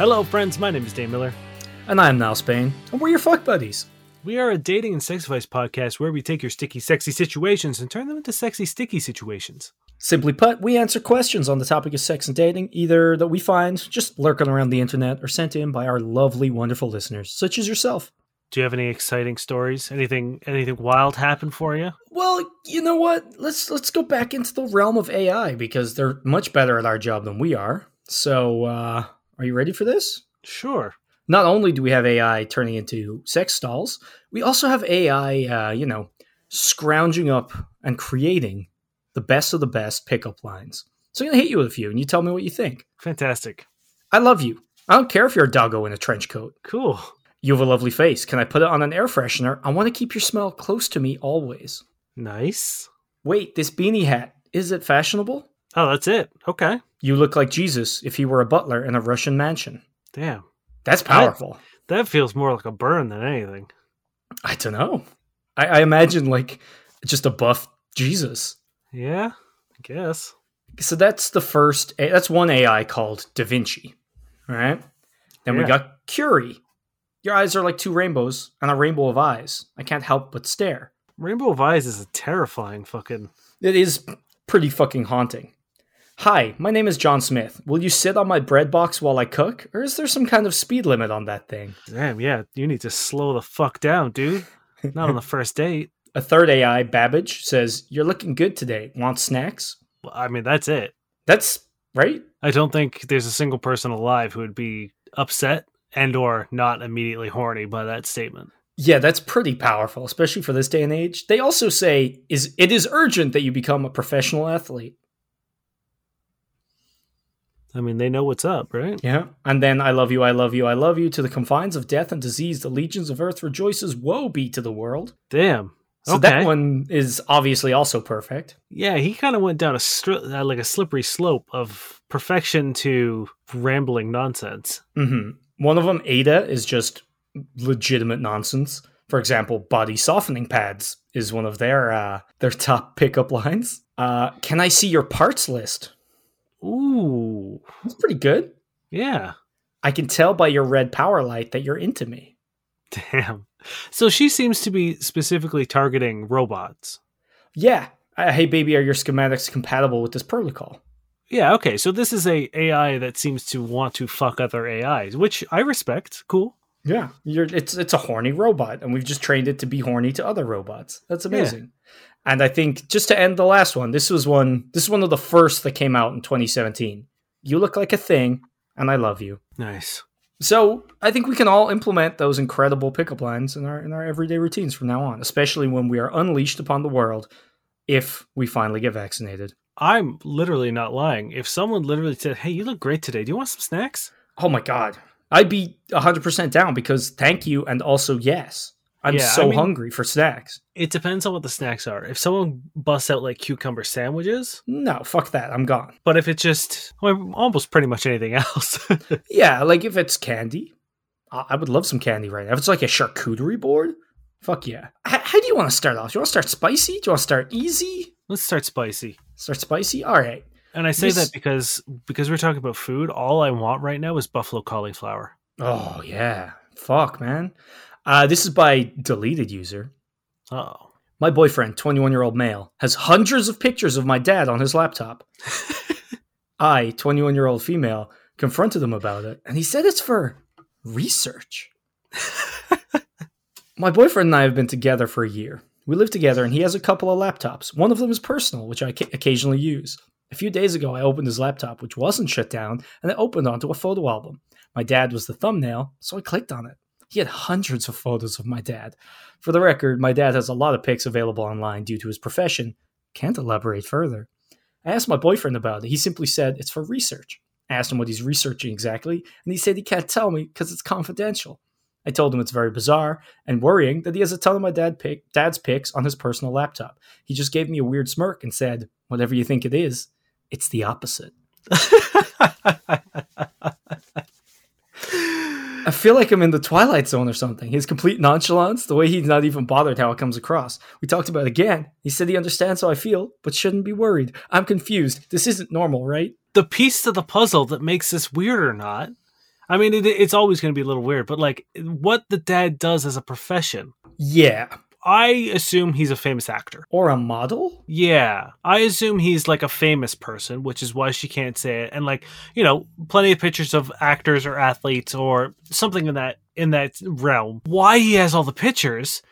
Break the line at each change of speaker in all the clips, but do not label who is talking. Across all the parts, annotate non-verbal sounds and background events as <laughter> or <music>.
Hello, friends. My name is Dane Miller.
And I'm Niall Spain, and we're your fuck buddies.
We are a dating and sex advice podcast where we take your sticky, sexy situations and turn them into sexy, sticky situations.
Simply put, we answer questions on the topic of sex and dating, either that we find just lurking around the internet or sent in by our lovely, wonderful listeners, such as yourself.
Do you have any exciting stories? Anything anything wild happen for you?
Well, you know what? Let's let's go back into the realm of AI because they're much better at our job than we are. So, uh, are you ready for this?
Sure.
Not only do we have AI turning into sex stalls, we also have AI, uh, you know, scrounging up and creating the best of the best pickup lines. So I'm gonna hit you with a few, and you tell me what you think.
Fantastic.
I love you. I don't care if you're a doggo in a trench coat.
Cool.
You have a lovely face. Can I put it on an air freshener? I want to keep your smell close to me always.
Nice.
Wait, this beanie hat, is it fashionable?
Oh, that's it. Okay.
You look like Jesus if he were a butler in a Russian mansion.
Damn.
That's powerful.
That feels more like a burn than anything.
I, don't know. I, I imagine like just a buff Jesus.
Yeah, I guess.
So that's the first. That's one AI called Da Vinci. All right. Then we got Curie. Your eyes are like two rainbows and a rainbow of eyes. I can't help but stare.
Rainbow of Eyes is a terrifying fucking.
It is pretty fucking haunting. Hi, my name is John Smith. Will you sit on my bread box while I cook, or is there some kind of speed limit on that thing?
Damn, yeah, you need to slow the fuck down, dude. Not on the <laughs> first date.
A third AI, Babbage, says, You're looking good today. Want snacks?
Well, I mean, that's it.
That's right.
I don't think there's a single person alive who would be upset and or not immediately horny by that statement.
Yeah, that's pretty powerful, especially for this day and age. They also say is it is urgent that you become a professional athlete.
I mean, they know what's up, right?
Yeah. And then I love you, I love you, I love you. To the confines of death and disease, the legions of earth rejoices. Woe be to the world.
Damn.
So
okay.
that one is obviously also perfect.
Yeah, he kind of went down a stri- uh, like a slippery slope of perfection to rambling nonsense.
hmm One of them, Ada, is just legitimate nonsense. For example, body softening pads is one of their uh, their top pickup lines. Uh, can I see your parts list?
Ooh.
That's pretty good.
Yeah.
I can tell by your red power light that you're into me.
Damn. So she seems to be specifically targeting robots.
Yeah. Uh, hey, baby, are your schematics compatible with this protocol?
Yeah, okay. So this is a AI that seems to want to fuck other AIs, which I respect. Cool.
Yeah. You're, it's it's a horny robot, and we've just trained it to be horny to other robots. That's amazing. And I think just to end the last one, this was one. This is one of the first that came out in 2017. You look like a thing, and I love you.
Nice.
So I think we can all implement those incredible pickup lines in our in our everyday routines from now on, especially when we are unleashed upon the world. If we finally get vaccinated.
I'm literally not lying. If someone literally said, "Hey, you look great today. Do you want some snacks?"
Oh my god. I'd be 100% down because thank you and also yes. I'm
Yeah,
so
I mean-
hungry for snacks.
It depends on what the snacks are. If someone busts out like cucumber sandwiches,
No, fuck that. I'm gone.
but if it's just well, almost pretty much anything <laughs> else,
Yeah, like if it's candy, I I would love some candy right now. If it's like a charcuterie board, fuck yeah. H- how do you want to start off? Do you want to start spicy? Do you want to start easy?
let's start spicy.
Start spicy? All right.
And I say
This-
that because because we're talking about food. All I want right now is buffalo cauliflower.
Oh, yeah. Fuck, man. Uh, this is by deleted user.
Oh,
My boyfriend, 21 year old male, has hundreds of pictures of my dad on his laptop. <laughs> I, 21 year old female, confronted him about it, and he said it's for research. <laughs> my boyfriend and I have been together for a year. We live together, and he has a couple of laptops. One of them is personal, which I ca- occasionally use. A few days ago, I opened his laptop, which wasn't shut down, and it opened onto a photo album. My dad was the thumbnail, so I clicked on it. He had hundreds of photos of my dad. For the record, my dad has a lot of pics available online due to his profession. Can't elaborate further. I asked my boyfriend about it. He simply said it's for research. I asked him what he's researching exactly, and he said he can't tell me because it's confidential. I told him it's very bizarre and worrying that he has a ton of my dad pic- dad's pics on his personal laptop. He just gave me a weird smirk and said, Whatever you think it is, it's the opposite. <laughs> I feel like I'm in the Twilight Zone or something. His complete nonchalance, the way he's not even bothered how it comes across. We talked about it again. He said he understands how I feel, but shouldn't be worried. I'm confused. This isn't normal, right?
the piece to the puzzle that makes this weird or not. I mean, it, it's always going to be a little weird, but like what the dad does as a profession,
Yeah.
I assume he's a famous actor.
Or a model?
Yeah, I assume he's like a famous person, which is why she can't say it. And like, you know, plenty of pictures of actors or athletes or something in that in that realm. Why he has all the pictures?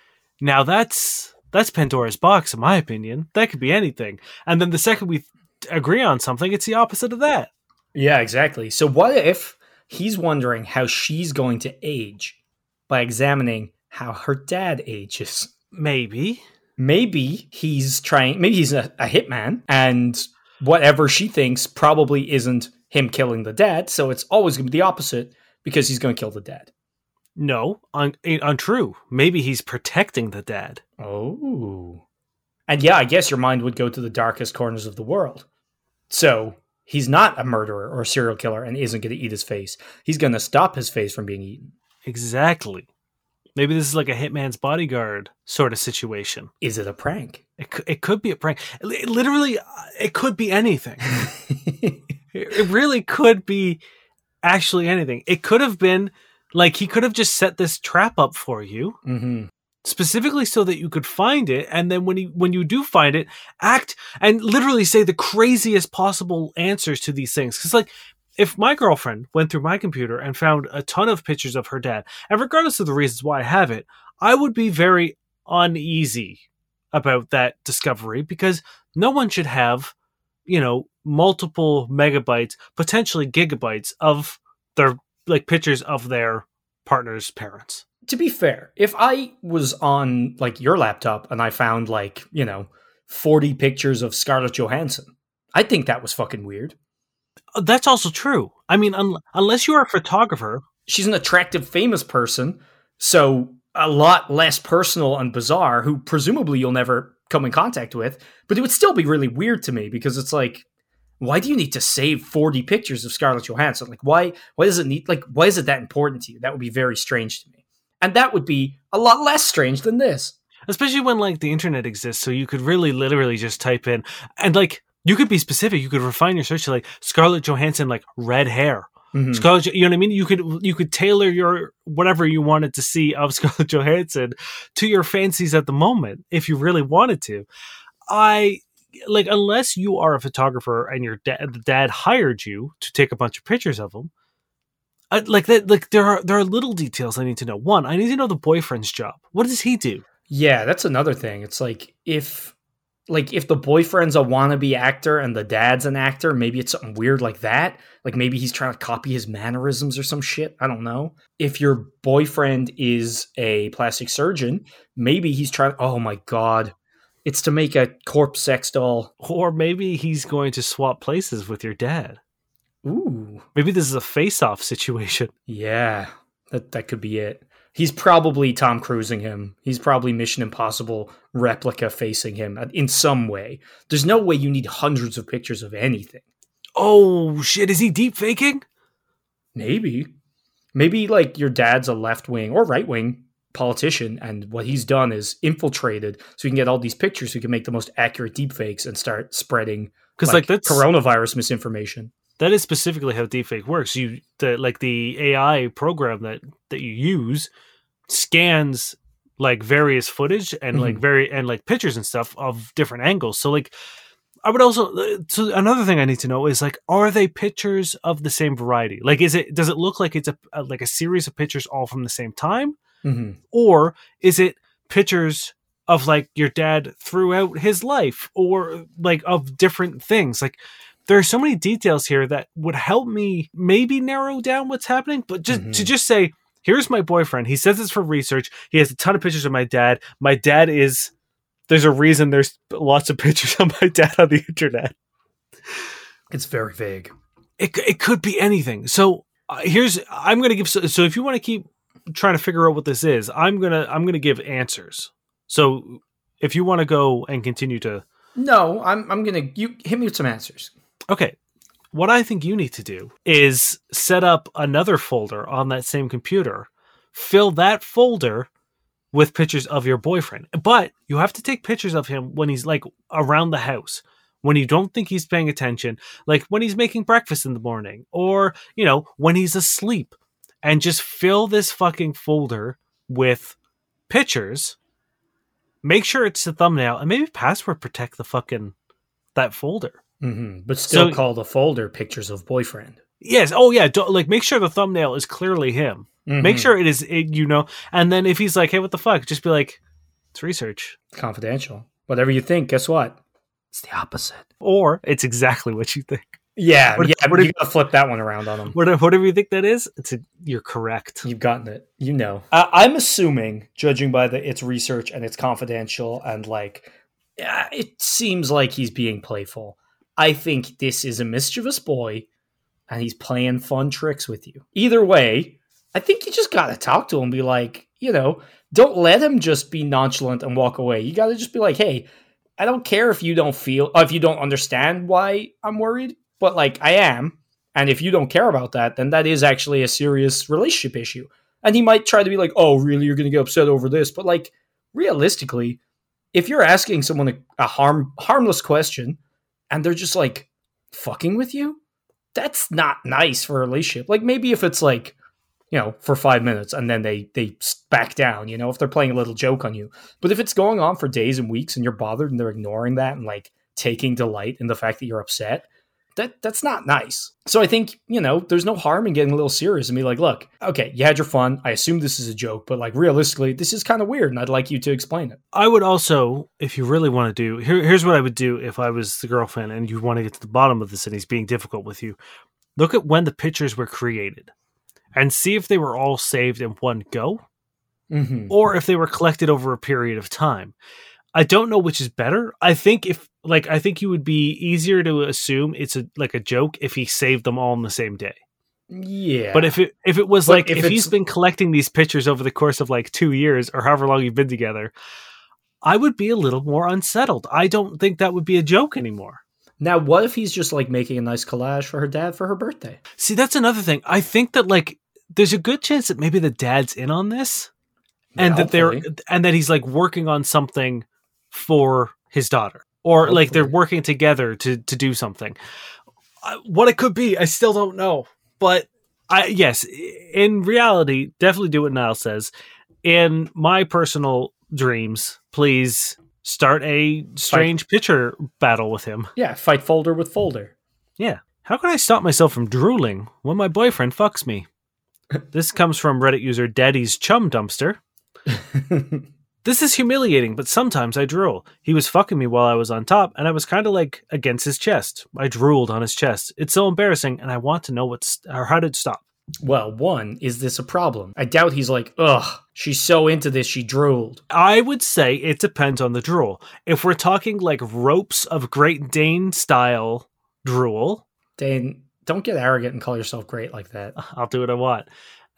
Now that's that's Pandora's box, in my opinion. That could be anything. And then the second we agree on something, it's the opposite of that.
Yeah, exactly. So what if he's wondering how she's going to age by examining how her dad ages?
Maybe.
Maybe he's trying, maybe he's a, a hitman, and whatever she thinks probably isn't him killing the dead. so it's always going to be the opposite because he's going to kill the dead.
No, un- eh, untrue. Maybe he's protecting the dead.
Oh. And yeah, I guess your mind would go to the darkest corners of the world. So he's not a murderer or a serial killer and isn't going to eat his face. He's going to stop his face from being eaten.
Exactly. Maybe this is like a hitman's bodyguard sort of situation.
Is it a prank?
It could, it could be a prank. Li- Literally, uh, it could be anything. <laughs> It it really could be actually anything. It could have been like he could have just set this trap up for you
hmm
specifically so that you could find it and then when you when you do find it act and literally say the craziest possible answers to these things cuz like if my girlfriend went through my computer and found a ton of pictures of her dad and regardless of the reasons why I have it I would be very uneasy about that discovery because no one should have you know multiple megabytes potentially gigabytes of their like pictures of their partner's parents
To be fair, if I was on like your laptop and I found like, you know, 40 pictures of Scarlett Johansson, I think that was fucking weird.
Uh, That's also true. I mean, un- unless you are a photographer,
She's an attractive, famous person, so a lot less personal and bizarre, who presumably you'll never come in contact with, but it would still be really weird to me because it's like, why do you need to save 40 pictures of Scarlett Johansson? Like, why, why does it need, like, why is it that important to you? That would be very strange to me. And that would be a lot less strange than this.
especially when like the internet exists, so you could really literally just type in and like you could be specific. You could refine your search to like Scarlett Johansson, like red hair.
Mhm.
Scarlett, you know what I mean? You could you could tailor your whatever you wanted to see of <laughs> Scarlett Johansson to your fancies at the moment if you really wanted to. I like unless you are a photographer and your dad the dad hired you to take a bunch of pictures of him. I, like that, like there are there are little details I need to know. One, I need to know the boyfriend's job. What does he do?
Yeah, that's another thing. It's like if like if the boyfriend's a wannabe actor and the dad's an actor, maybe it's something weird like that. Like maybe he's trying to copy his mannerisms or some shit. I don't know. If your boyfriend is a plastic surgeon, maybe he's trying oh my god. It's to make a corpse sex doll.
Or maybe he's going to swap places with your dad.
Ooh.
Maybe this is a face-off situation.
Yeah. That that could be it. He's probably Tom Cruising him. He's probably Mission Impossible replica facing him in some way. There's no way you need hundreds of pictures of anything.
Oh shit! Is he deep faking?
Maybe. Maybe like your dad's a left wing or right wing politician, and what he's done is infiltrated so he can get all these pictures so he can make the most accurate deepfakes and start spreading
Because
like,
like, that's
coronavirus misinformation.
that is specifically how deepfake works. You the like the AI program that that you use scans like various footage and like
Mhm.
very and like pictures and stuff of different angles. So like I would also uh, so another thing I need to know is like are they pictures of the same variety? Like is it does it look like it's a, a like a series of pictures all from the same time
hmm
or is it pictures of like your dad throughout his life or like of different things like there are so many details here that would help me maybe narrow down what's happening but just to
Mhm.
just say here's my boyfriend. He says it's for research. He has a ton of pictures of my dad. My dad is there's a reason there's lots of <laughs> pictures of my dad on the internet.
It's very vague.
it, it could be anything. So uh, here's i'm gonna give so, so if you want to keep trying to figure out what this is i'm gonna i'm gonna give answers. So if you want to go and continue to
No, I'm I'm gonna you hit me with some answers.
okay what i think you need to do is set up another folder on that same computer fill that folder with pictures of your boyfriend but you have to take pictures of him when he's like around the house when you don't think he's paying attention like when he's making breakfast in the morning or you know when he's asleep and just fill this fucking folder with pictures. Make sure it's the thumbnail and maybe password protect the fucking that folder.
Hmm But still
So-
call the folder pictures of boyfriend.
Yes. Oh yeah. Don't, like make sure the thumbnail is clearly him. Make
Mhm.
sure it is it, you know. And then if he's like, "Hey, what the fuck?" Just be like, "It's research,"
confidential. Whatever you think, guess what? It's the opposite.
or it's exactly what you think.
Yeah,
What-
yeah.
what
you gotta flip that one around on them.
Whatever, whatever you think that is, it's a, you're correct.
You've gotten it. You know. Uh, I'm assuming, judging by the it's research and it's confidential, and like, yeah, it seems like he's being playful. I think this is a mischievous boy, and he's playing fun tricks with you. Either way, I think you just gotta talk to him. Be like, you know, don't let him just be nonchalant and walk away. You gotta just be like, hey, I don't care if you don't feel, uh, if you don't understand why I'm worried, but like I am. And if you don't care about that, then that is actually a serious relationship issue. And he might try to be like, oh, really? You're going to get upset over this. But like, realistically, if you're asking someone a, a harm harmless question and they're just like fucking with you, that's not nice for a relationship. Like maybe if it's like, you know, for five minutes and then they they back down, you know, if they're playing a little joke on you. But if it's going on for days and weeks and you're bothered and they're ignoring that and like taking delight in the fact that you're upset, that that's not nice. So I think, you know, there's no harm in getting a little serious and be like, look, okay, you had your fun. I assume this is a joke, but like realistically, this is kind of weird and I'd like you to explain it.
I would also, if you really want to do, here, here's what I would do if I was the girlfriend and you want to get to the bottom of this and he's being difficult with you. Look at when the pictures were created and see if they were all saved in one go
Mm-hmm.
or if they were collected over a period of time. I don't know which is better. I think if like I think you would be easier to assume it's a like a joke if he saved them all on the same day.
Yeah.
But if it if it was
But
like
if
if, he's been collecting these pictures over the course of like 2 years or however long you've been together, I would be a little more unsettled. I don't think that would be a joke anymore.
now, what if he's just like making a nice collage for her dad for her birthday?
See, that's another thing. I think that like there's a good chance that maybe the dad's in on this and
Yeah,
that they're
hopefully.
and that he's like working on something for his daughter or like they're working together to to do something what it could be i still don't know but i yes in reality definitely do what niall says in my personal dreams please start a strange pitcher battle with him
Yeah, fight folder with folder.
yeah. How can I stop myself from drooling when my boyfriend fucks me? <laughs> this comes from Reddit user Daddy's Chum Dumpster. <laughs> This is humiliating, but sometimes I drool. He was fucking me while I was on top, and I was kind of like against his chest. I drooled on his chest. It's so embarrassing, and I want to know what's or how to stop.
well, one, is this a problem? I doubt he's like, ugh, she's so into this, she drooled.
I would say it depends on the drool. If we're talking like ropes of Great Dane style drool,
Dane, don't get arrogant and call yourself great like that. <laughs>
I'll do what I want.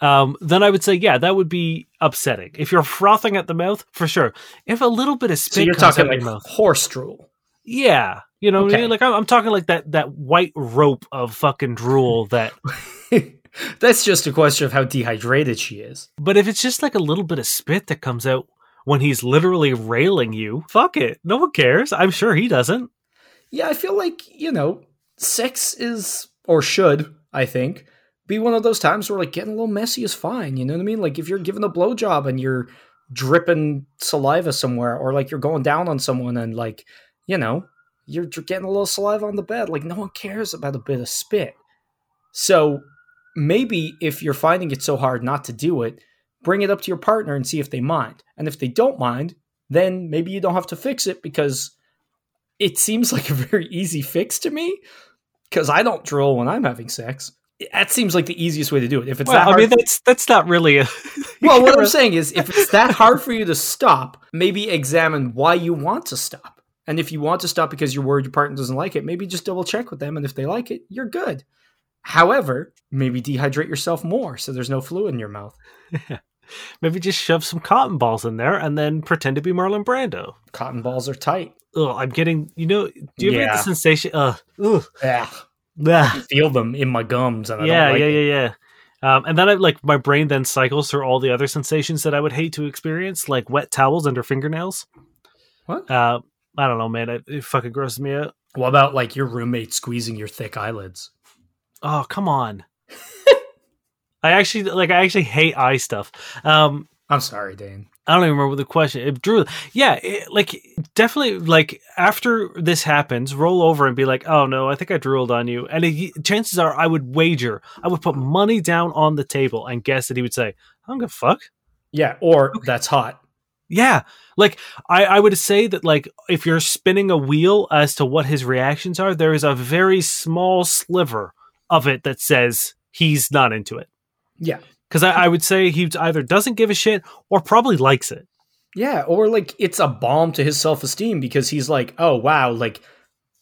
Um, then I would say, yeah, that would be upsetting. If you're frothing at the mouth, for sure. If a little bit of spit
So you're
comes
talking
out
like
your mouth,
horse drool.
yeah, you know, what I mean? like I'm, I'm talking like that that white rope of fucking drool. That, <laughs>
That's just a question of how dehydrated she is.
but if it's just like a little bit of spit that comes out when he's literally railing you, fuck it, no one cares. I'm sure he doesn't.
Yeah, I feel like, you know, sex is, or should, I think, be one of those times where like getting a little messy is fine. You know what I mean? Like if you're giving a blowjob and you're dripping saliva somewhere, or like you're going down on someone and like, you know, you're dr- getting a little saliva on the bed, like no one cares about a bit of spit. So maybe if you're finding it so hard not to do it, bring it up to your partner and see if they mind. And if they don't mind, then maybe you don't have to fix it because it seems like a <laughs> very easy fix to me because I don't drool when I'm having sex. That seems like the easiest way to do it. If it's that
Well, I mean, that's that's not really a. <laughs>
well, what I'm <laughs> saying is, if it's that hard for you to stop, maybe examine why you want to stop. And if you want to stop because you're worried your partner doesn't like it, maybe just double check with them. And if they like it, you're good. However, maybe dehydrate yourself more so there's no fluid in your mouth.
Maybe just shove some cotton balls in there and then pretend to be Marlon Brando.
Cotton balls are tight.
Ugh, I'm getting, you know, do you ever get the sensation? Uh, ugh,
Ugh,
ugh.
feel them in my gums, and I
yeah,
don't like
yeah,
it.
yeah, yeah. Um, and then I like my brain then cycles through all the other sensations that I would hate to experience, like wet towels under fingernails.
What?
Uh, I don't know, man. It, it fucking grosses me out.
What about like your roommate squeezing your thick eyelids?
Oh, come on. <laughs> I actually like. I actually hate eye stuff. Um,
I'm sorry, Dane.
I don't even remember the question. It drew, yeah, it, like definitely, like after this happens, roll over and be like, "Oh no, I think I drooled on you." And it, chances are, I would wager, I would put money down on the table and guess that he would say, "I don't give a fuck."
Yeah, or that's hot.
Yeah, like I, I would say that like if you're spinning a wheel as to what his reactions are, there is a very small sliver of it that says he's not into it.
Yeah.
Because I, I would say he either doesn't give a shit or probably likes it.
Yeah, or like it's a bomb to his self esteem because he's like, oh wow, like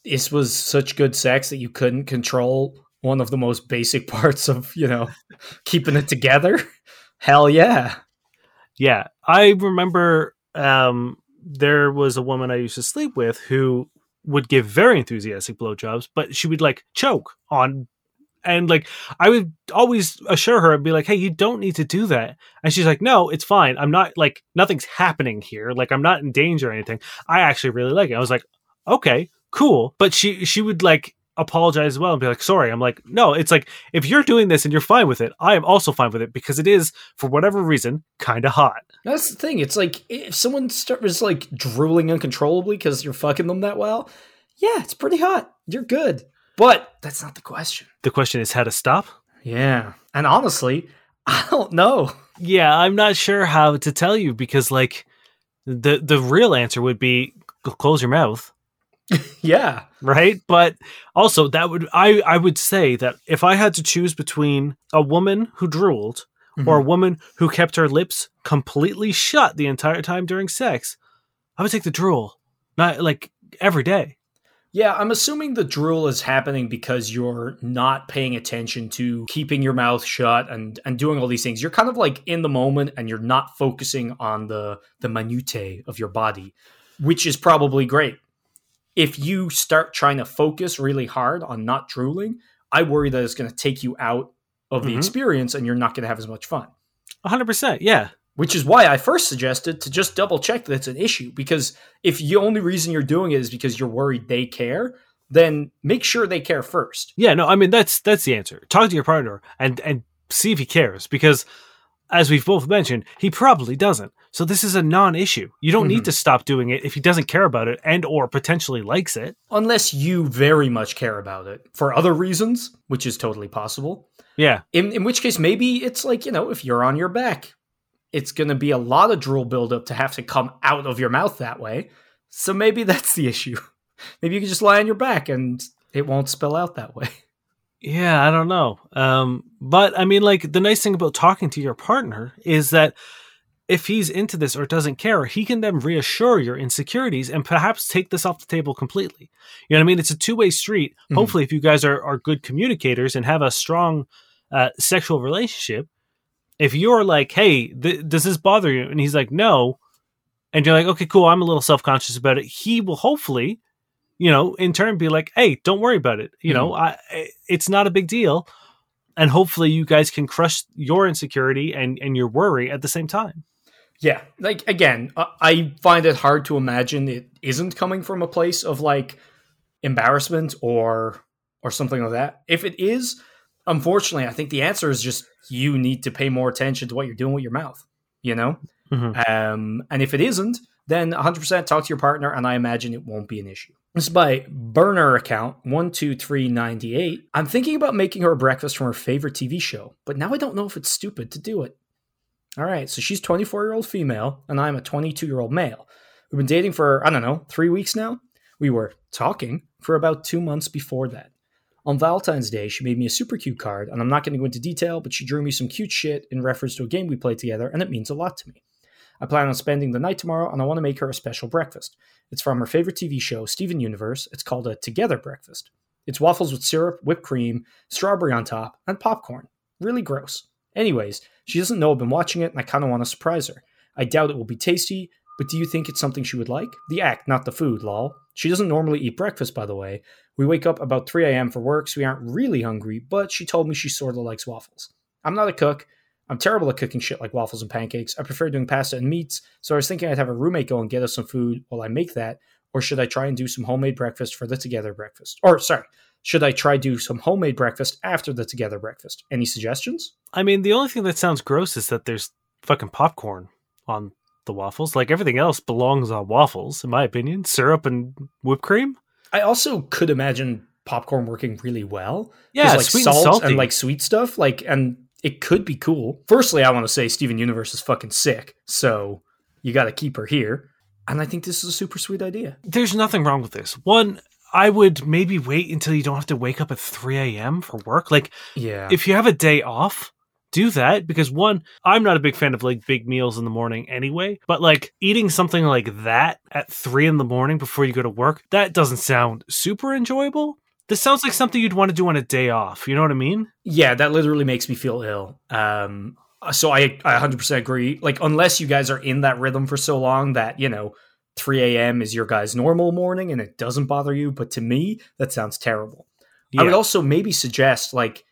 this was such good sex that you couldn't control one of the most basic <laughs> parts of, you know, keeping it together. <laughs> Hell yeah.
Yeah. I remember um, there was a woman I used to sleep with who would give very enthusiastic blowjobs, but she would like choke on and like I would always assure her and be like, "Hey, you don't need to do that." And she's like, "No, it's fine. I'm not like nothing's happening here. Like I'm not in danger or anything. I actually really like it." I was like, "Okay, cool." But she she would like apologize as well and be like, "Sorry." I'm like, "No, it's like if you're doing this and you're fine with it, I am also fine with it because it is for whatever reason kind of hot."
That's the thing. It's like if someone starts like drooling uncontrollably because you're fucking them that well, yeah, it's pretty hot. You're good. But that's not the question.
The question is how to stop.
Yeah. And honestly, <laughs> I don't know.
Yeah, I'm not sure how to tell you because like the the real answer would be close your mouth. <laughs>
yeah.
Right? But also that would I I would say that if I had to choose between a woman who drooled mm-hmm. or a woman who kept her lips completely shut the entire time during sex, I would take the drool. Not like every day.
Yeah, I'm assuming the drool is happening because you're not paying attention to keeping your mouth shut and and doing all these things. You're kind of like in the moment and you're not focusing on the the minutiae of your body, which is probably great. If you start trying to focus really hard on not drooling, I worry that it's going to take you out of the mm-hmm. experience and you're not going to have as much fun.
100%, yeah
which is why I first suggested to just double check that it's an issue. Because if the only reason you're doing it is because you're worried they care, then make sure they care first.
Yeah, no, I mean that's that's the answer. Talk to your partner and and see if he cares because as we've both mentioned, he probably doesn't. So this is a non-issue. You don't mm-hmm. need to stop doing it if he doesn't care about it and or potentially likes it.
Unless you very much care about it for other reasons, which is totally possible.
Yeah.
In in which case maybe it's like, you know, if you're on your back, it's going to be a lot of drool buildup to have to come out of your mouth that way. So maybe <laughs> that's the issue. maybe you can just lie on your back and it won't spill out that way. <laughs>
Yeah, I don't know. Um, but I mean, like, the nice thing about talking to your partner is that if he's into this or doesn't care, he can then reassure your insecurities and perhaps take this off the table completely. You know what I mean? It's a two way street. Mm-hmm. Hopefully, if you guys are, are good communicators and have a strong uh, sexual relationship, if you're like, hey, th- does this bother you? And he's like, no. And you're like, okay, cool. I'm a little self conscious about it. He will hopefully, you know, in turn be like, hey, don't worry about it. You mm-hmm. know, I, it's not a big deal. And hopefully you guys can crush your insecurity and, and your worry at the same time.
Yeah. Like, again, I find it hard to imagine it isn't coming from a place of like embarrassment or or something like that. If it is, unfortunately, I think the answer is just you need to pay more attention to what you're doing with your mouth, you know? Mm-hmm. Um, and if it isn't, then 100% talk to your partner, and I imagine it won't be an issue. This is by burner account 12398. I'm thinking about making her a breakfast from her favorite TV show, but now I don't know if it's stupid to do it. All right, so she's 24 year old female, and I'm a 22 year old male. We've been dating for, I don't know, three weeks now. We were talking for about two months before that. On Valentine's Day, she made me a super cute card, and I'm not going to go into detail, but she drew me some cute shit in reference to a game we played together, and it means a lot to me. I plan on spending the night tomorrow, and I want to make her a special breakfast. It's from her favorite TV show, Steven Universe. It's called a Together Breakfast. It's waffles with syrup, whipped cream, strawberry on top, and popcorn. Really gross. Anyways, she doesn't know I've been watching it, and I kind of want to surprise her. I doubt it will be tasty, but do you think it's something she would like? The act, not the food, lol. She doesn't normally eat breakfast, by the way. We wake up about 3 a.m. for work, so we aren't really hungry, but she told me she sort of likes waffles. I'm not a cook. I'm terrible at cooking shit like waffles and pancakes. I prefer doing pasta and meats, so I was thinking I'd have a roommate go and get us some food while I make that, or should I try and do some homemade breakfast for the together breakfast? Or, sorry, Should I try do some homemade breakfast after the together breakfast? Any suggestions?
I mean, the only thing that sounds gross is that there's fucking popcorn on the waffles. Like everything else belongs on waffles, in my opinion. Syrup and whipped cream.
I also could imagine popcorn working really well.
Yeah,
like
sweet
salt
and
and like sweet stuff. Like, and it could be cool. Firstly, I want to say Steven Universe is fucking sick, so you got to keep her here. And I think this is a super sweet idea.
There's nothing wrong with this. One, I would maybe wait until you don't have to wake up at 3 a.m. for work. Like,
Yeah,
if you have a day off, do that because one, I'm not a big fan of like big meals in the morning anyway, but like eating something like that at three in the morning before you go to work, that doesn't sound super enjoyable. This sounds like something you'd want to do on a day off. You know what I mean?
yeah, that literally makes me feel ill. Um, so I I 100% agree. Like, unless you guys are in that rhythm for so long that you know 3 a.m. is your guys' normal morning and it doesn't bother you, but to me that sounds terrible. I would also maybe suggest like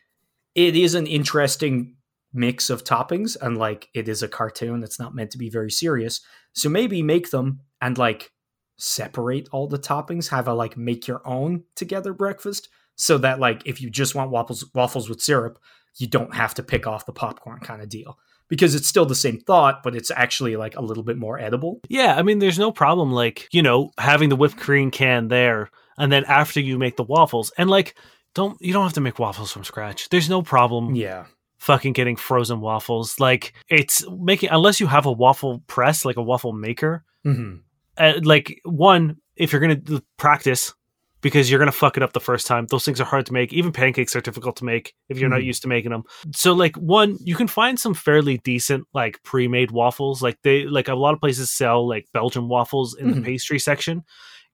it is an interesting mix of toppings and like it is a cartoon that's not meant to be very serious. So maybe make them and like separate all the toppings, have a like make your own together breakfast so that like if you just want waffles waffles with syrup, you don't have to pick off the popcorn kind of deal. Because it's still the same thought, but it's actually like a little bit more edible.
Yeah, I mean, there's no problem, like, you know, having the whipped cream can there, and then after you make the waffles, and like, don't, you don't have to make waffles from scratch. There's no problem
Yeah.
Fucking getting frozen waffles. Like, it's making, unless you have a waffle press, like a waffle maker,
hmm
uh, like, one, if you're going to practice, because you're going to fuck it up the first time. Those things are hard to make. Even pancakes are difficult to make if you're not
Mhm.
used to making them. So like one, you can find some fairly decent like pre-made waffles. Like they like a lot of places sell like Belgian waffles in
Mhm.
the pastry section.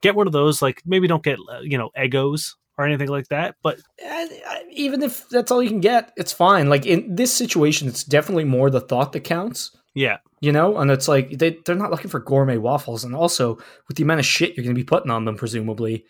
Get one of those. Like maybe don't get uh, you know Eggos or anything like that. But
uh, even if that's all you can get, it's fine. Like in this situation, it's definitely more the thought that counts,
yeah,
you know? And it's like they, they're not looking for gourmet waffles. And also, with the amount of shit you're going to be putting on them, presumably,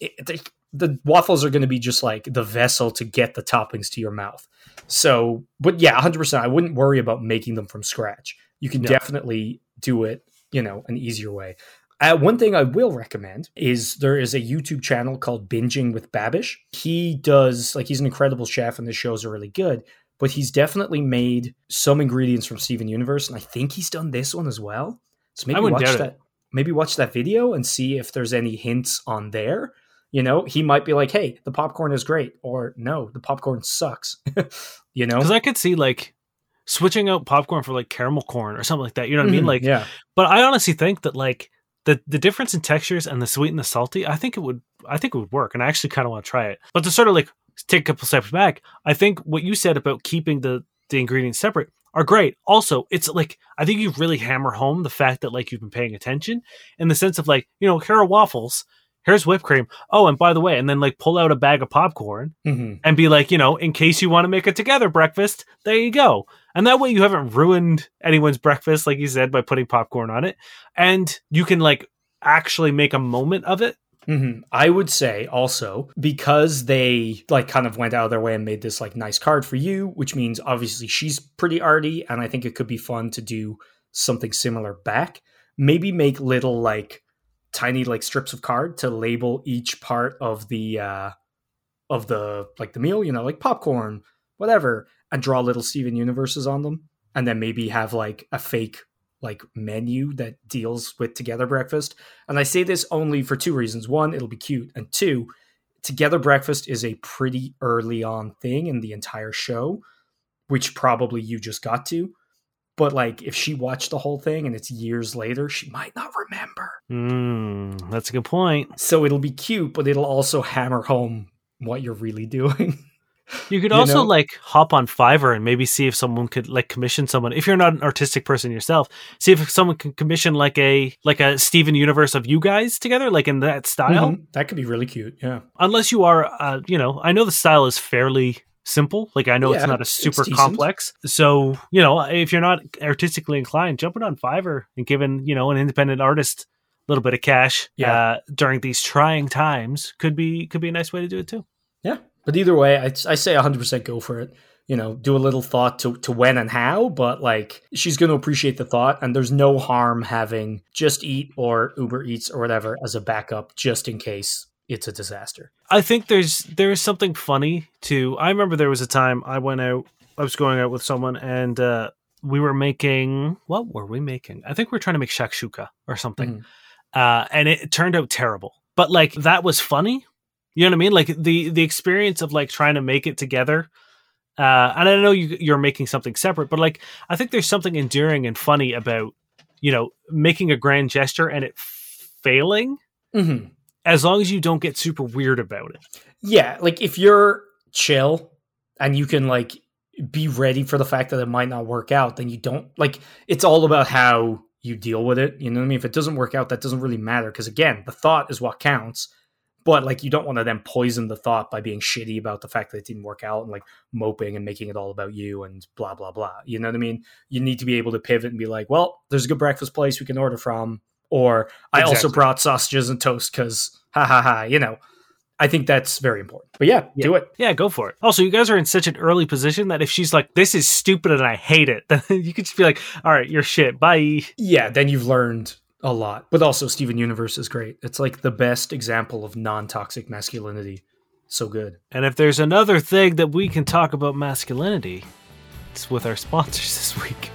it, they, the waffles are going to be just like the vessel to get the toppings to your mouth. So, but yeah, 100%. I wouldn't worry about making them from scratch. You can
No.
definitely do it, you know, an easier way. Uh, one thing I will recommend is there is a YouTube channel called Binging with Babish. He does like he's an incredible chef, and the shows are really good. But he's definitely made some ingredients from Steven Universe, and I think he's done this one as well. So maybe watch
doubt it.
that. Maybe watch that video and see if there's any hints on there. You know, he might be like, "Hey, the popcorn is great," or "No, the popcorn sucks." <laughs> you know,
because I could see like switching out popcorn for like caramel corn or something like that. You know what I mean?
Mhm,
Like,
yeah,
but I honestly think that like the the difference in textures and the sweet and the salty, I think it would I think it would work, and I actually kind of want to try it. But to sort of like take a couple steps back, I think what you said about keeping the the ingredients separate are great. Also, it's like I think you really hammer home the fact that like you've been paying attention in the sense of like you know here are waffles, here's whipped cream. Oh, and by the way, and then like pull out a bag of popcorn
Mhm.
and be like, you know, in case you want to make a together breakfast, there you go. And that way you haven't ruined anyone's breakfast, like you said, by putting popcorn on it. And you can like actually make a moment of it.
hmm I would say also because they like kind of went out of their way and made this like nice card for you, which means obviously she's pretty arty, and I think it could be fun to do something similar back. Maybe make little like tiny like strips of card to label each part of the uh of the like the meal, you know, like popcorn, whatever, and draw little Steven universes on them, and then maybe have like a fake like menu that deals with together breakfast. And I say this only for two reasons. One, it'll be cute, and two, together breakfast is a pretty early on thing in the entire show, which probably you just got to. But like if she watched the whole thing and it's years later, she might not remember.
Mm, that's a good point.
So it'll be cute, but it'll also hammer home what you're really doing. <laughs>
You could
You
also
know?
like hop on Fiverr and maybe see if someone could like commission someone. If you're not an artistic person yourself, see if someone can commission like a like a Steven universe of you guys together, like in that style.
Mhm. That could be really cute. Yeah.
unless you are uh, you know i know the style is fairly simple like i know it's not a super complex so you know if you're not artistically inclined jumping on fiverr and giving you know an independent artist a little bit of cash
Yeah.
uh, during these trying times could be could be a nice way to do it too
Yeah. But either way, I, I say 100% go for it. You know, do a little thought to, to when and how, but like she's going to appreciate the thought. And there's no harm having just eat or Uber Eats or whatever as a backup just in case it's a disaster.
I think there's there's something funny to. I remember there was a time I went out. I was going out with someone, and uh, we were making. What were we making? I think we were trying to make shakshuka or something,
Mhm.
uh, and it turned out terrible. But like that was funny. You know what I mean? Like the the experience of like trying to make it together. Uh, and I know you, you're making something separate, but like I think there's something endearing and funny about you know making a grand gesture and it failing
hmm
as long as you don't get super weird about it.
Yeah, like if you're chill and you can like be ready for the fact that it might not work out, then you don't like it's all about how you deal with it. You know what I mean? If it doesn't work out, that doesn't really matter because again, the thought is what counts. But like you don't want to then poison the thought by being shitty about the fact that it didn't work out and like moping and making it all about you and blah blah blah. You know what I mean? You need to be able to pivot and be like, well, there's a good breakfast place we can order from, or I also brought sausages and toast because ha ha ha. You know, I think that's very important. But yeah, do it.
Yeah, go for it. Also, you guys are in such an early position that if she's like, "This is stupid and I hate it," <laughs> then you could just be like, "All right, you're shit. Bye."
Yeah, then you've learned a lot. But also, Steven Universe is great. It's like the best example of non toxic masculinity. So good.
And if there's another thing that we can talk about masculinity, it's with our sponsors <laughs> this week.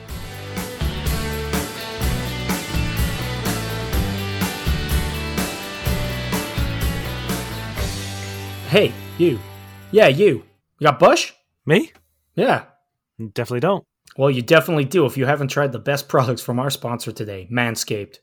Hey, you. Yeah, you. You got Bush?
Me?
Yeah.
Definitely don't.
Well, you definitely do if you haven't tried the best <laughs> products from our sponsor today, Manscaped.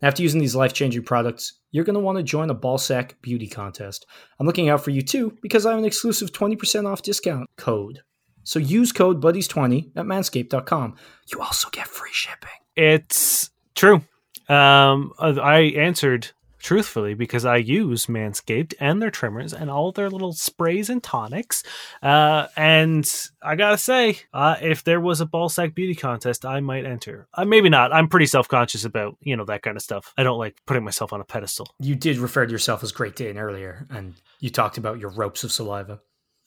After using these life changing products, you're going to want to join a Ballsack beauty contest. I'm looking out for you too because I have an exclusive 20% off discount code. So use code BUDDIES20 at manscaped.com. You also get free shipping.
It's true. Um, I answered truthfully because I use Manscaped and their trimmers and all their little sprays and tonics. Uh, and I gotta say, uh, if there was a ballsack beauty contest, I might enter. Uh, maybe not. I'm pretty self conscious about you know that kind of stuff. I don't like putting myself on a pedestal.
You did refer to yourself as Great Dane earlier, and you talked about your ropes of saliva.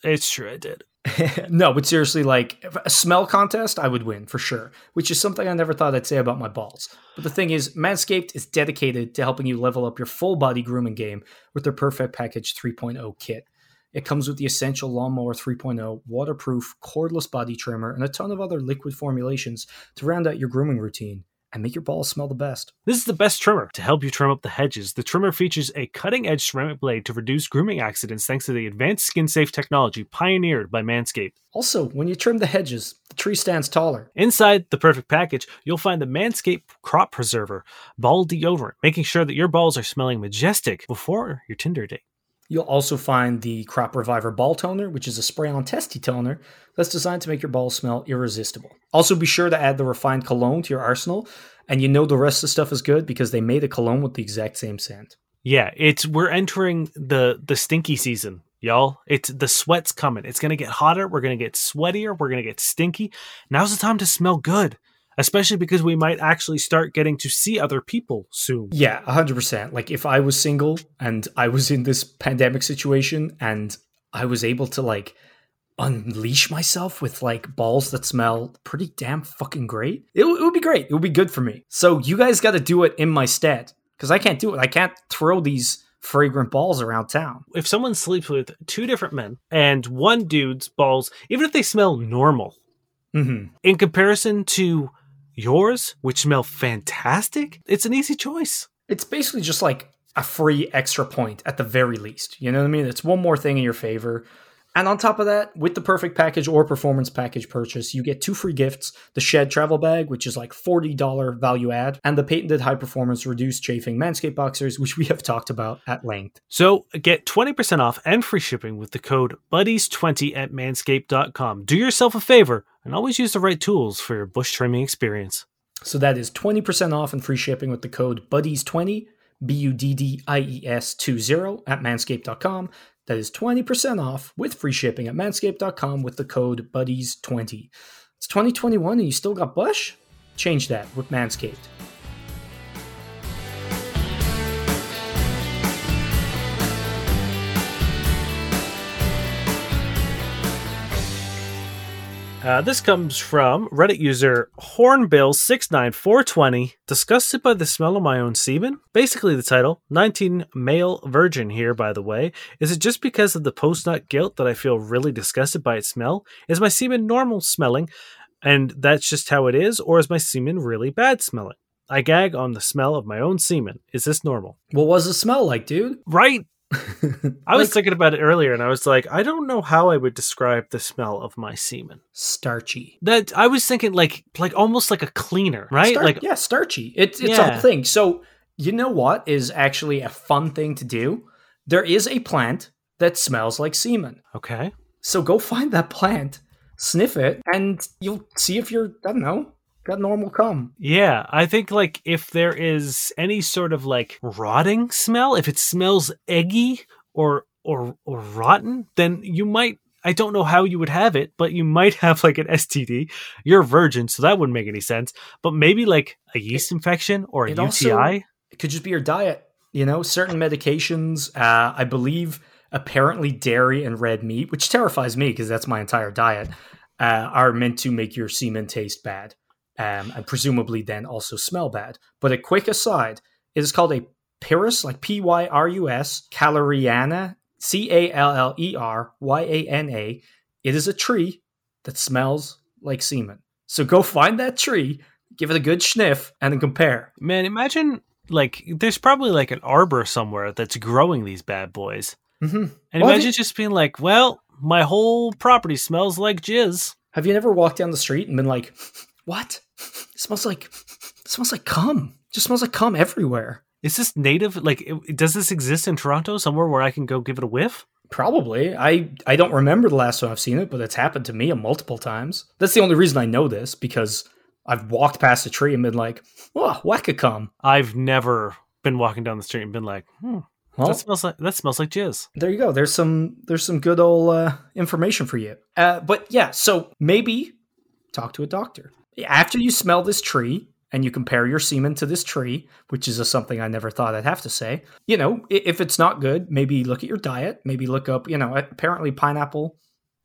It's true, I did. <laughs>
no, but seriously, like a smell contest, I would win for sure, which is something I never thought I'd say about my balls. But the thing is, Manscaped is dedicated to helping you level up your full body grooming game with their Perfect Package 3.0 kit. It comes with the essential Lawnmower 3.0 waterproof cordless body trimmer and a ton of other liquid formulations to round out your grooming routine and make your balls smell the best.
This is the best trimmer to help you trim up the hedges. The trimmer features a cutting edge ceramic blade to reduce grooming accidents thanks to the advanced skin safe technology pioneered by Manscaped.
Also, when you trim the hedges, the tree stands taller.
Inside the perfect package, you'll find the Manscaped Crop Preserver Ball Deodorant, making sure that your balls are smelling majestic before your Tinder date.
You'll also find the Crop Reviver Ball Toner, which is a spray on testy toner that's designed to make your balls smell irresistible. Also, be sure to add the refined cologne to your arsenal, and you know the rest of the stuff is good because they made a cologne with the exact same scent.
Yeah, it's we're entering the the stinky season, y'all. It's the sweat's coming. It's gonna get hotter. We're gonna get sweatier. We're gonna get stinky. Now's the time to smell good, especially because we might actually start getting to see other people soon.
Yeah, 100%. Like, if I was single and I was in this pandemic situation and I was able to, like, unleash myself with like balls that smell pretty damn fucking great. It, w- it would be great. It would be good for me. So you guys got to do it in my stead because I can't do it. I can't throw these fragrant balls around town.
If someone sleeps with two different men and one dude's balls, even if they smell normal,
hmm
in comparison to yours, which smell fantastic, it's an easy choice.
It's basically just like a free extra point at the very least. You know what I mean? It's one more thing in your favor. And on top of that, with the perfect package or performance package purchase, you get two free gifts the Shed Travel Bag, which is like $40 value add, and the patented high performance reduced chafing Manscaped Boxers, which we have talked about at length.
So get 20% off and free shipping with the code BUDDIES20 at manscaped.com. Do yourself a favor and always use the right tools for your bush trimming experience.
So that is 20% off and free shipping with the code BUDDIES20, B U D D I E S 20 at manscaped.com. That is 20% off with free shipping at manscaped.com with the code BUDDIES20. It's 2021 and you still got Bush? Change that with Manscaped.
Uh, this comes from Reddit user Hornbill69420. Disgusted by the smell of my own semen? Basically, the title, 19 male virgin here, by the way. Is it just because of the post nut guilt that I feel really disgusted by its smell? Is my semen normal smelling and that's just how it is, or is my semen really bad smelling? I gag on the smell of my own semen. Is this normal?
What was the smell like, dude?
Right. <laughs> I was
Like-
thinking about it earlier and I was like, I don't know how I would describe the smell of my semen.
starchy.
That I was thinking like like almost like a cleaner, right?
Star-
like
yeah, starchy. It's it's
Yeah.
a thing. So you know what is actually a fun thing to do? There is a plant that smells like semen.
okay.
So go find that plant, sniff it, and you'll see if you're I don't know got normal cum.
Yeah, I think like if there is any sort of like rotting smell, if it smells eggy or or or rotten, then you might I don't know how you would have it, but you might <laughs> have like an STD. You're a virgin, so that wouldn't make any sense. But maybe like a yeast infection or a
it
UTI.
also- It could just be your diet. You know, certain medications. Uh, I believe apparently dairy and red meat, which terrifies me because that's my entire diet, uh, are meant to make your semen taste bad, um, and presumably then also smell bad. But a quick aside: it is called a Pyrus, like P Y R U S, calleryana, C A L L E R Y A N A. It is a tree that smells like semen. So go find that tree, give it a good sniff, and then compare.
Man, imagine like there's probably like an arbor somewhere that's growing these bad boys.
Mm-hmm.
And
Well,
imagine
think-
just being like, well, my whole property smells like jizz.
Have you never walked down the street and been like, "What? It smells like it smells like cum. It just smells like cum everywhere."
Is this native? Like, it- does this exist in Toronto somewhere where I can go give it a whiff?
Probably. I I don't remember the last time I've seen it, but it's happened to me multiple times. That's the only reason I know this because I've walked past a tree and been like, "Oh, whack a cum."
I've never been walking down the street and been like, hmm,
Well,
that smells like that smells like jizz.
there you go. There's some there's some good old uh, information for you. Uh, but yeah, so maybe talk to a doctor after you smell this tree and you compare your semen to this tree, which is a, something I never thought I'd have to say. You know, if it's not good, maybe look at your diet. Maybe look up. You know, apparently pineapple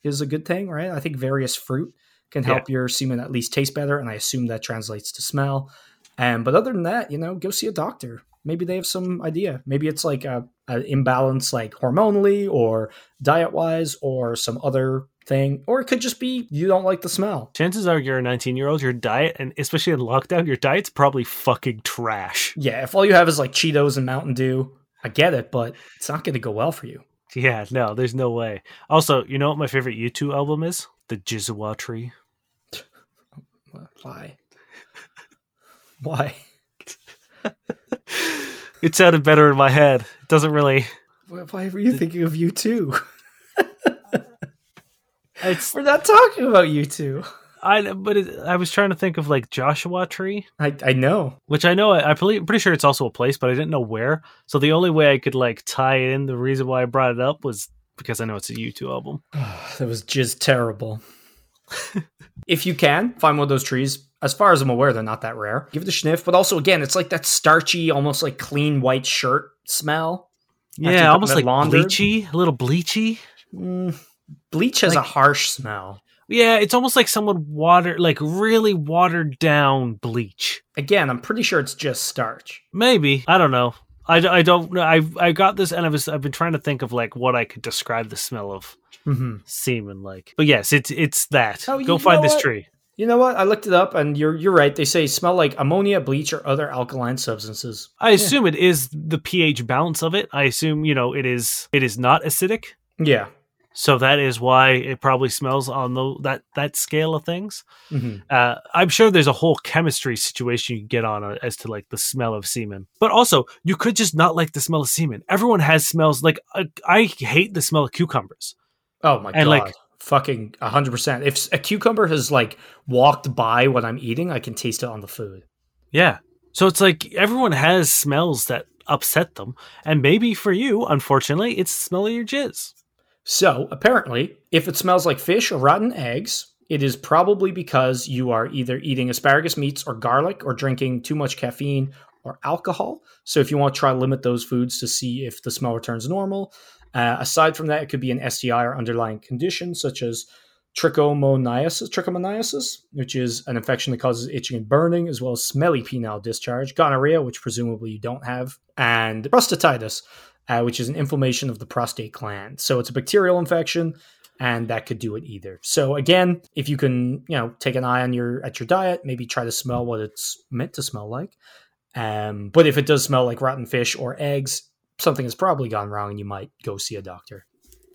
is a good thing, right? I think various fruit can help your semen at least taste better, and I assume that translates to smell. And, but other than that, you know, go see a doctor. Maybe they have some idea. Maybe it's like a, a imbalance, like hormonally or diet wise, or some other thing, or it could just be you don't like the smell.
Chances are you're a 19 year old. Your diet, and especially in lockdown, your diet's probably fucking trash.
Yeah, if all you have is like Cheetos and Mountain Dew, I get it, but it's not going to go well for you.
Yeah, no, there's no way. Also, you know what my favorite U2 album is? The Jizzawa Tree.
Why? Why? <laughs>
It sounded better in my head. It doesn't really.
Why were you thinking of you too? <laughs>
It's
We're not talking about you two.
I, but it, I was trying to think of like Joshua Tree.
I, I know.
which I know I, believe, pretty sure it's also a place, but I didn't know where. So the only way I could like tie in the reason why I brought it up was because I know it's a U2 album. <sighs>
that was just terrible. <laughs> if you can find one of those trees, as far as I'm aware, they're not that rare. Give it a sniff, but also again, it's like that starchy, almost like clean white shirt smell.
Yeah, almost like
laundered.
bleachy, a little bleachy.
Mm, bleach has
Like-
a harsh smell.
Yeah, it's almost like someone water, like really watered down bleach.
Again, I'm pretty sure it's just starch.
Maybe I don't know. I, I don't know. I I got this, and I was I've been trying to think of like what I could describe the smell of
Mm-hmm.
semen like. But yes, it's it's that.
Oh,
Go find this
what?
tree.
You know what? I looked it up, and you're you're right. They say smell like ammonia, bleach, or other alkaline substances.
I assume it is the pH balance of it. I assume you know it is it is not acidic.
Yeah.
So that is why it probably smells on the, that that scale of things.
hmm
Uh, I'm sure there's a whole chemistry situation you can get on uh, as to like the smell of semen. But also, you could just not like the smell of semen. Everyone has smells like uh, I hate the smell of cucumbers.
Oh my
And,
god.
like-
Fucking 100%. If a cucumber has like walked by what I'm eating, I can taste it on the food.
Yeah. So it's like everyone has smells that upset them, and maybe for you, unfortunately, it's the smell of your jizz.
So, apparently, if it smells like fish or rotten eggs, it is probably because you are either eating asparagus meats or garlic or drinking too much caffeine or alcohol. So, if you want to try limit those foods to see if the smell returns normal, uh, aside from that, it could be an STI or underlying condition such as trichomoniasis, trichomoniasis, which is an infection that causes itching and burning, as well as smelly penile discharge, gonorrhea, which presumably you don't have, and prostatitis, uh, which is an inflammation of the prostate gland. So it's a bacterial infection, and that could do it either. So again, if you can, you know, take an eye on your at your diet, maybe try to smell what it's meant to smell like. Um, but if it does smell like rotten fish or eggs, something has probably gone wrong, and you might go see a doctor.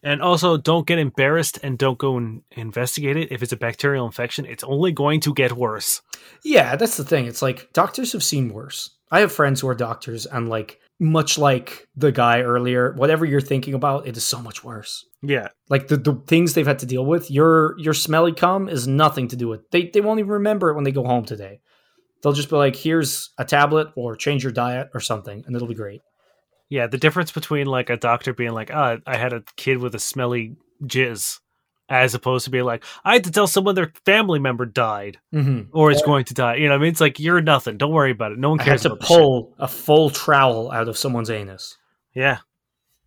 And also, don't get embarrassed and don't go and investigate it. If it's a bacterial infection, it's only going to get worse.
Yeah, that's the thing. It's like doctors have seen worse. I have friends who are doctors, and like, much like the guy earlier, whatever you're thinking about, it is so much worse.
Yeah.
Like the, the things they've had to deal with, your your smelly cum is nothing to do with. They they won't even remember it when they go home today. They'll just be like, "Here's a tablet, or change your diet, or something," and it'll be great.
Yeah, the difference between like a doctor being like, "Ah, I had a kid with a smelly jizz," as opposed to being like, "I had to tell someone their family member died
Mm-hmm.
or is going to die." You know, I mean, it's like you're nothing. Don't worry about it. No one
I had
cares
to
about this shit.
pull a full trowel out of someone's anus.
Yeah,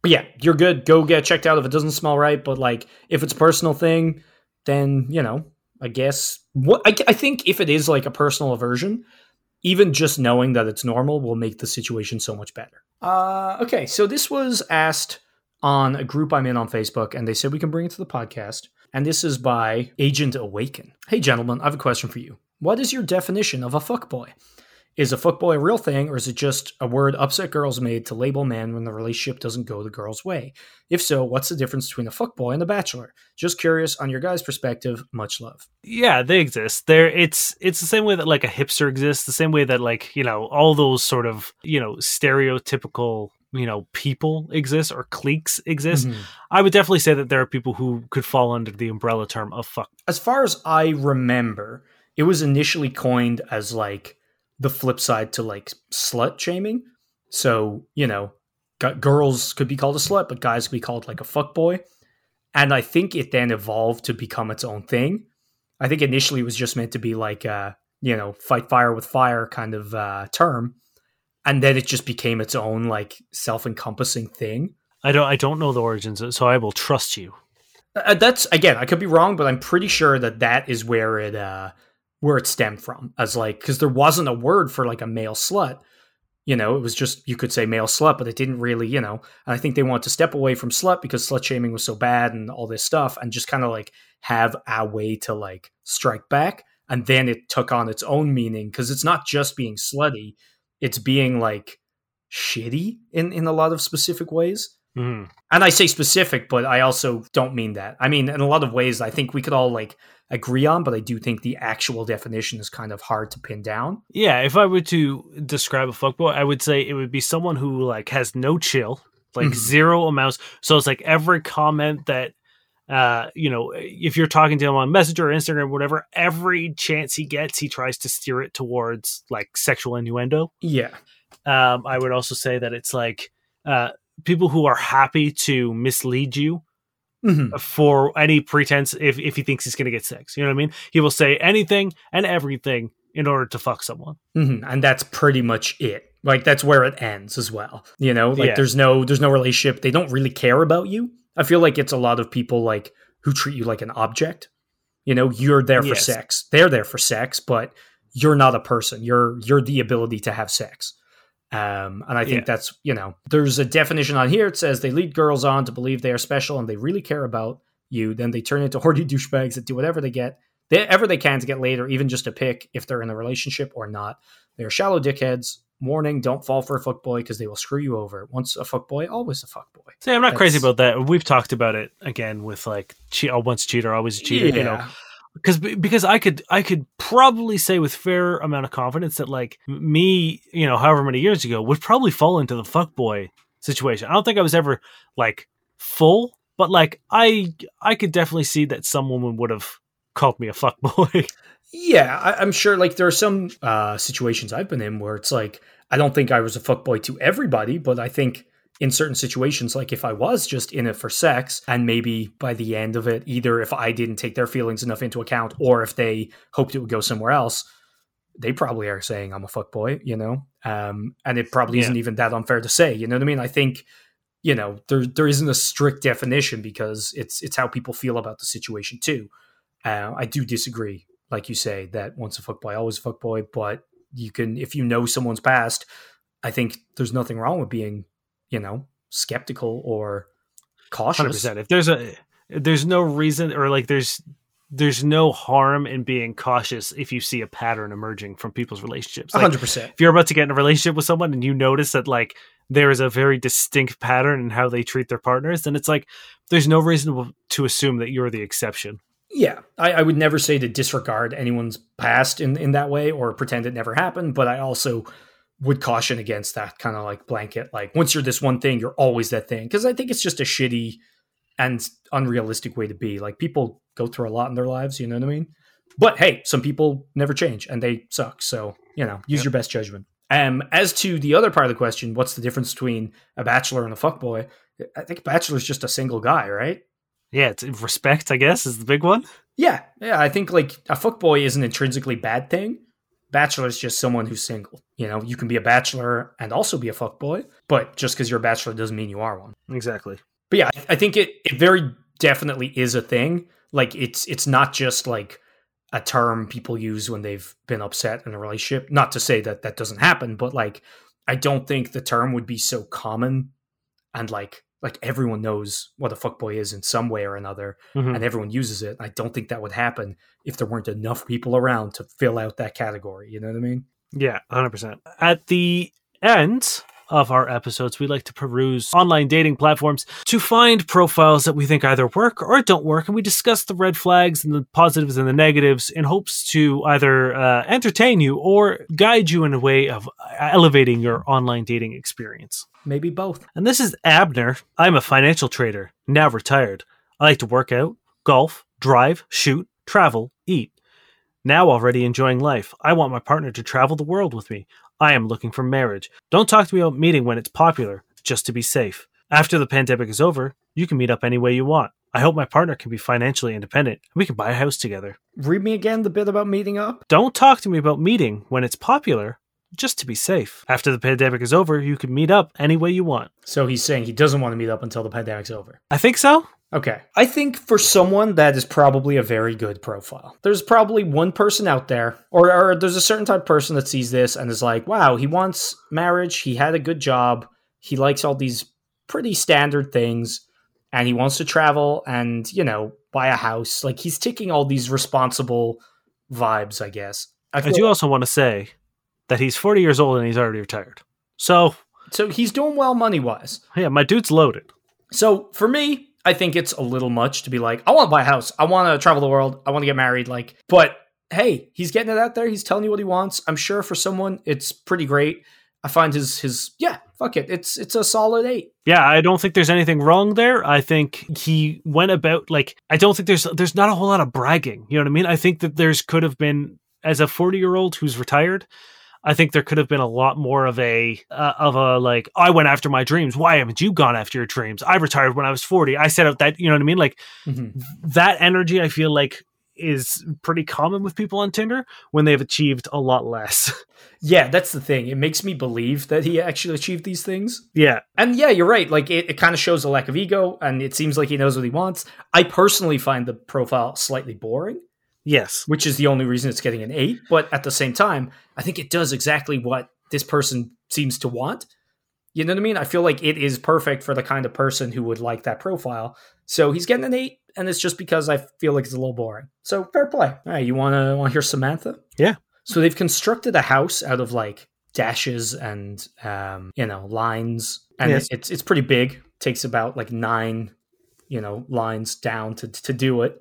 But yeah, you're good. Go get checked out if it doesn't smell right. But like, if it's a personal thing, then you know, I guess what I, I think if it is like a personal aversion, even just knowing that it's normal will make the situation so much better. Uh, okay, so this was asked on a group I'm in on Facebook, and they said we can bring it to the podcast. And this is by Agent Awaken. Hey, gentlemen, I have a question for you. What is your definition of a fuckboy? Is a fuckboy a real thing, or is it just a word upset girls made to label men when the relationship doesn't go the girl's way? If so, what's the difference between a fuckboy and a bachelor? Just curious on your guys' perspective. Much love.
yeah, they exist. There, it's it's the same way that like a hipster exists. The same way that like you know all those sort of you know stereotypical you know people exist or cliques exist.
Mhm.
I would definitely say that there are people who could fall under the umbrella term of fuck.
As far as I remember, it was initially coined as like the flip side to like slut shaming. So, you know, gu- girls could be called a slut, but guys could be called like a fuck boy And I think it then evolved to become its own thing. I think initially it was just meant to be like a, you know, fight fire with fire kind of uh, term. And then it just became its own like self-encompassing thing.
I don't I don't know the origins, so I will trust you.
Uh, that's again, I could be wrong, but I'm pretty sure that that is where it uh where it stemmed from. As like because there wasn't a word for like a male slut. You know, it was just you could say male slut, but it didn't really, you know. And I think they wanted to step away from slut because slut shaming was so bad and all this stuff, and just kind of like have a way to like strike back. And then it took on its own meaning because it's not just being slutty; it's being like shitty in in a lot of specific ways
Mhm.
and I say specific, but I also don't mean that. I mean, in a lot of ways, I think we could all like agree on, but I do think the actual definition is kind of hard to pin down.
Yeah, if I were to describe a fuckboy, I would say it would be someone who like has no chill, like
Mhm.
zero amounts. So it's like every comment that uh, you know, if you're talking to him on Messenger or Instagram, whatever, every chance he gets, he tries to steer it towards like sexual innuendo.
Yeah.
Um, I would also say that it's like uh, people who are happy to mislead you
hmm
for any pretense if, if he thinks he's going to get sex. You know what I mean? He will say anything and everything in order to fuck someone.
hmm And that's pretty much it. Like that's where it ends as well. You know, like
Yeah.
there's no there's no relationship. They don't really care about you. I feel like it's a lot of people like who treat you like an object. You know, you're there for
Yes.
sex. They're there for sex, but you're not a person. You're you're the ability to have sex. Um, and I think
Yeah.
that's you know, there's a definition on here. It says they lead girls on to believe they are special and they really care about you. Then they turn into horny <laughs> douchebags that do whatever they get, they, ever they can to get laid, or even just to pick if they're in a relationship or not. They are shallow dickheads. Warning: Don't fall for a fuckboy because they will screw you over. Once a fuckboy, always a fuckboy.
See, I'm not crazy about that. We've talked about it again with like, che- once a cheater, always a cheater. You know, because because I could I could probably say with fair amount of confidence that like me, you know, however many years ago, would probably fall into the fuckboy situation. I don't think I was ever like full, but like I I could definitely see that some woman would have called me a fuckboy. <laughs>
Yeah, I, I'm sure. Like there are some uh, situations I've been in where it's like I don't think I was a fuckboy to everybody, but I think in certain situations, like if I was just in it for sex, and maybe by the end of it, either if I didn't take their feelings enough into account, or if they hoped it would go somewhere else, they probably are saying I'm a fuckboy, you know. Um, and it probably
Yeah.
isn't even that unfair to say. You know what I mean? I think you know there there isn't a strict definition because it's it's how people feel about the situation too. Uh, I do disagree, like you say, that once a fuckboy, always a fuckboy. But you can, if you know someone's past, I think there's nothing wrong with being, you know, skeptical or cautious.
100%. If there's a there's no reason or like there's there's no harm in being cautious if you see a pattern emerging from people's relationships. Like,
100%.
if you're about to get in a relationship with someone and you notice that like there is a very distinct pattern in how they treat their partners, then it's like there's no reason to assume that you're the exception.
Yeah, I, I would never say to disregard anyone's past in, in that way or pretend it never happened, but I also would caution against that kind of like blanket, like once you're this one thing, you're always that thing. Because I think it's just a shitty and unrealistic way to be. Like people go through a lot in their lives, you know what I mean? But hey, some people never change and they suck. So, you know, use
Yep.
your best judgment. Um, as to the other part of the question, what's the difference between a bachelor and a fuckboy? I think a bachelor's just a single guy, right?
Yeah, it's respect, I guess, is the big one.
Yeah, yeah. I think like a fuckboy is an intrinsically bad thing. Bachelor is just someone who's single. You know, you can be a bachelor and also be a fuckboy, but just because you're a bachelor doesn't mean you are one.
Exactly.
But yeah, I- I think it, it very definitely is a thing. Like it's it's not just like a term people use when they've been upset in a relationship. Not to say that that doesn't happen, but like I don't think the term would be so common and like like everyone knows what a fuckboy is in some way or another
Mhm.
and everyone uses it. I don't think that would happen if there weren't enough people around to fill out that category. You know what I mean?
Yeah, 100%. At the end of our episodes, we like to peruse online dating platforms to find profiles that we think either work or don't work. And we discuss the red flags and the positives and the negatives in hopes to either uh, entertain you or guide you in a way of elevating your online dating experience.
Maybe both.
And this is Abner. I'm a financial trader, now retired. I like to work out, golf, drive, shoot, travel, eat. Now already enjoying life. I want my partner to travel the world with me. I am looking for marriage. Don't talk to me about meeting when it's popular, just to be safe. After the pandemic is over, you can meet up any way you want. I hope my partner can be financially independent and we can buy a house together.
Read me again the bit about meeting up.
Don't talk to me about meeting when it's popular, just to be safe. After the pandemic is over, you can meet up any way you want.
So he's saying he doesn't want to meet up until the pandemic's over.
I think so.
Okay. I think for someone that is probably a very good profile. There's probably one person out there, or, or there's a certain type of person that sees this and is like, wow, he wants marriage, he had a good job, he likes all these pretty standard things, and he wants to travel and, you know, buy a house. Like he's ticking all these responsible vibes, I guess. I
I do also want to say that he's 40 years old and he's already retired. So,
so he's doing well money wise.
yeah, my dude's loaded.
So for me, I think it's a little much to be like, I want to buy a house. I want to travel the world. I want to get married. Like, but hey, he's getting it out there. He's telling you what he wants. I'm sure for someone, it's pretty great. I find his his yeah, fuck it. It's it's a solid eight.
Yeah, I don't think there's anything wrong there. I think he went about like I don't think there's there's not a whole lot of bragging. You know what I mean? I think that there's could have been as a 40 year old who's retired. I think there could have been a lot more of a uh, of a like I went after my dreams. Why haven't you gone after your dreams? I retired when I was 40. I set out that you know what I mean? Like that energy I feel like is pretty common with people on Tinder when they've achieved a lot less. <laughs>
Yeah, that's the thing. It makes me believe that he actually achieved these things.
yeah.
And yeah, you're right. Like it, it kind of shows a lack of ego, and it seems like he knows what he wants. I personally find the profile slightly boring.
Yes.
which is the only reason it's getting an eight. But at the same time, I think it does exactly what this person seems to want. You know what I mean? I feel like it is perfect for the kind of person who would like that profile. So he's getting an eight, and it's just because I feel like it's a little boring. So fair play. All right, you want to want to hear Samantha?
Yeah.
So they've constructed a house out of like dashes and um, you know lines, and
Yes.
it's it's pretty big. takes about like nine, you know, lines down to to do it.